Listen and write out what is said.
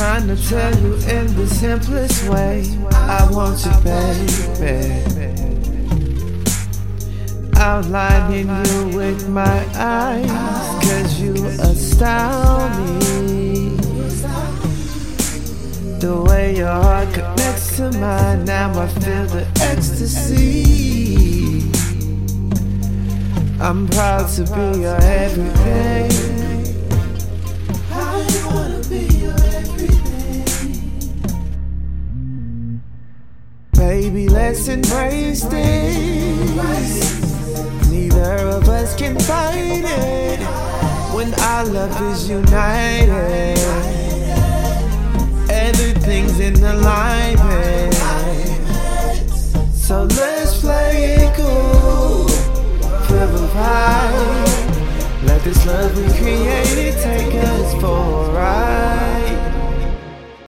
trying to tell you in the simplest way. I want you, baby. Outlining you with my eyes, cause you astound me. The way your heart connects to mine, now I feel the ecstasy. I'm proud to be your everything. Baby, let's embrace this. Neither of us can fight it when our love is united. Everything's in alignment. So let's play it cool. Let this love we created take us for a ride.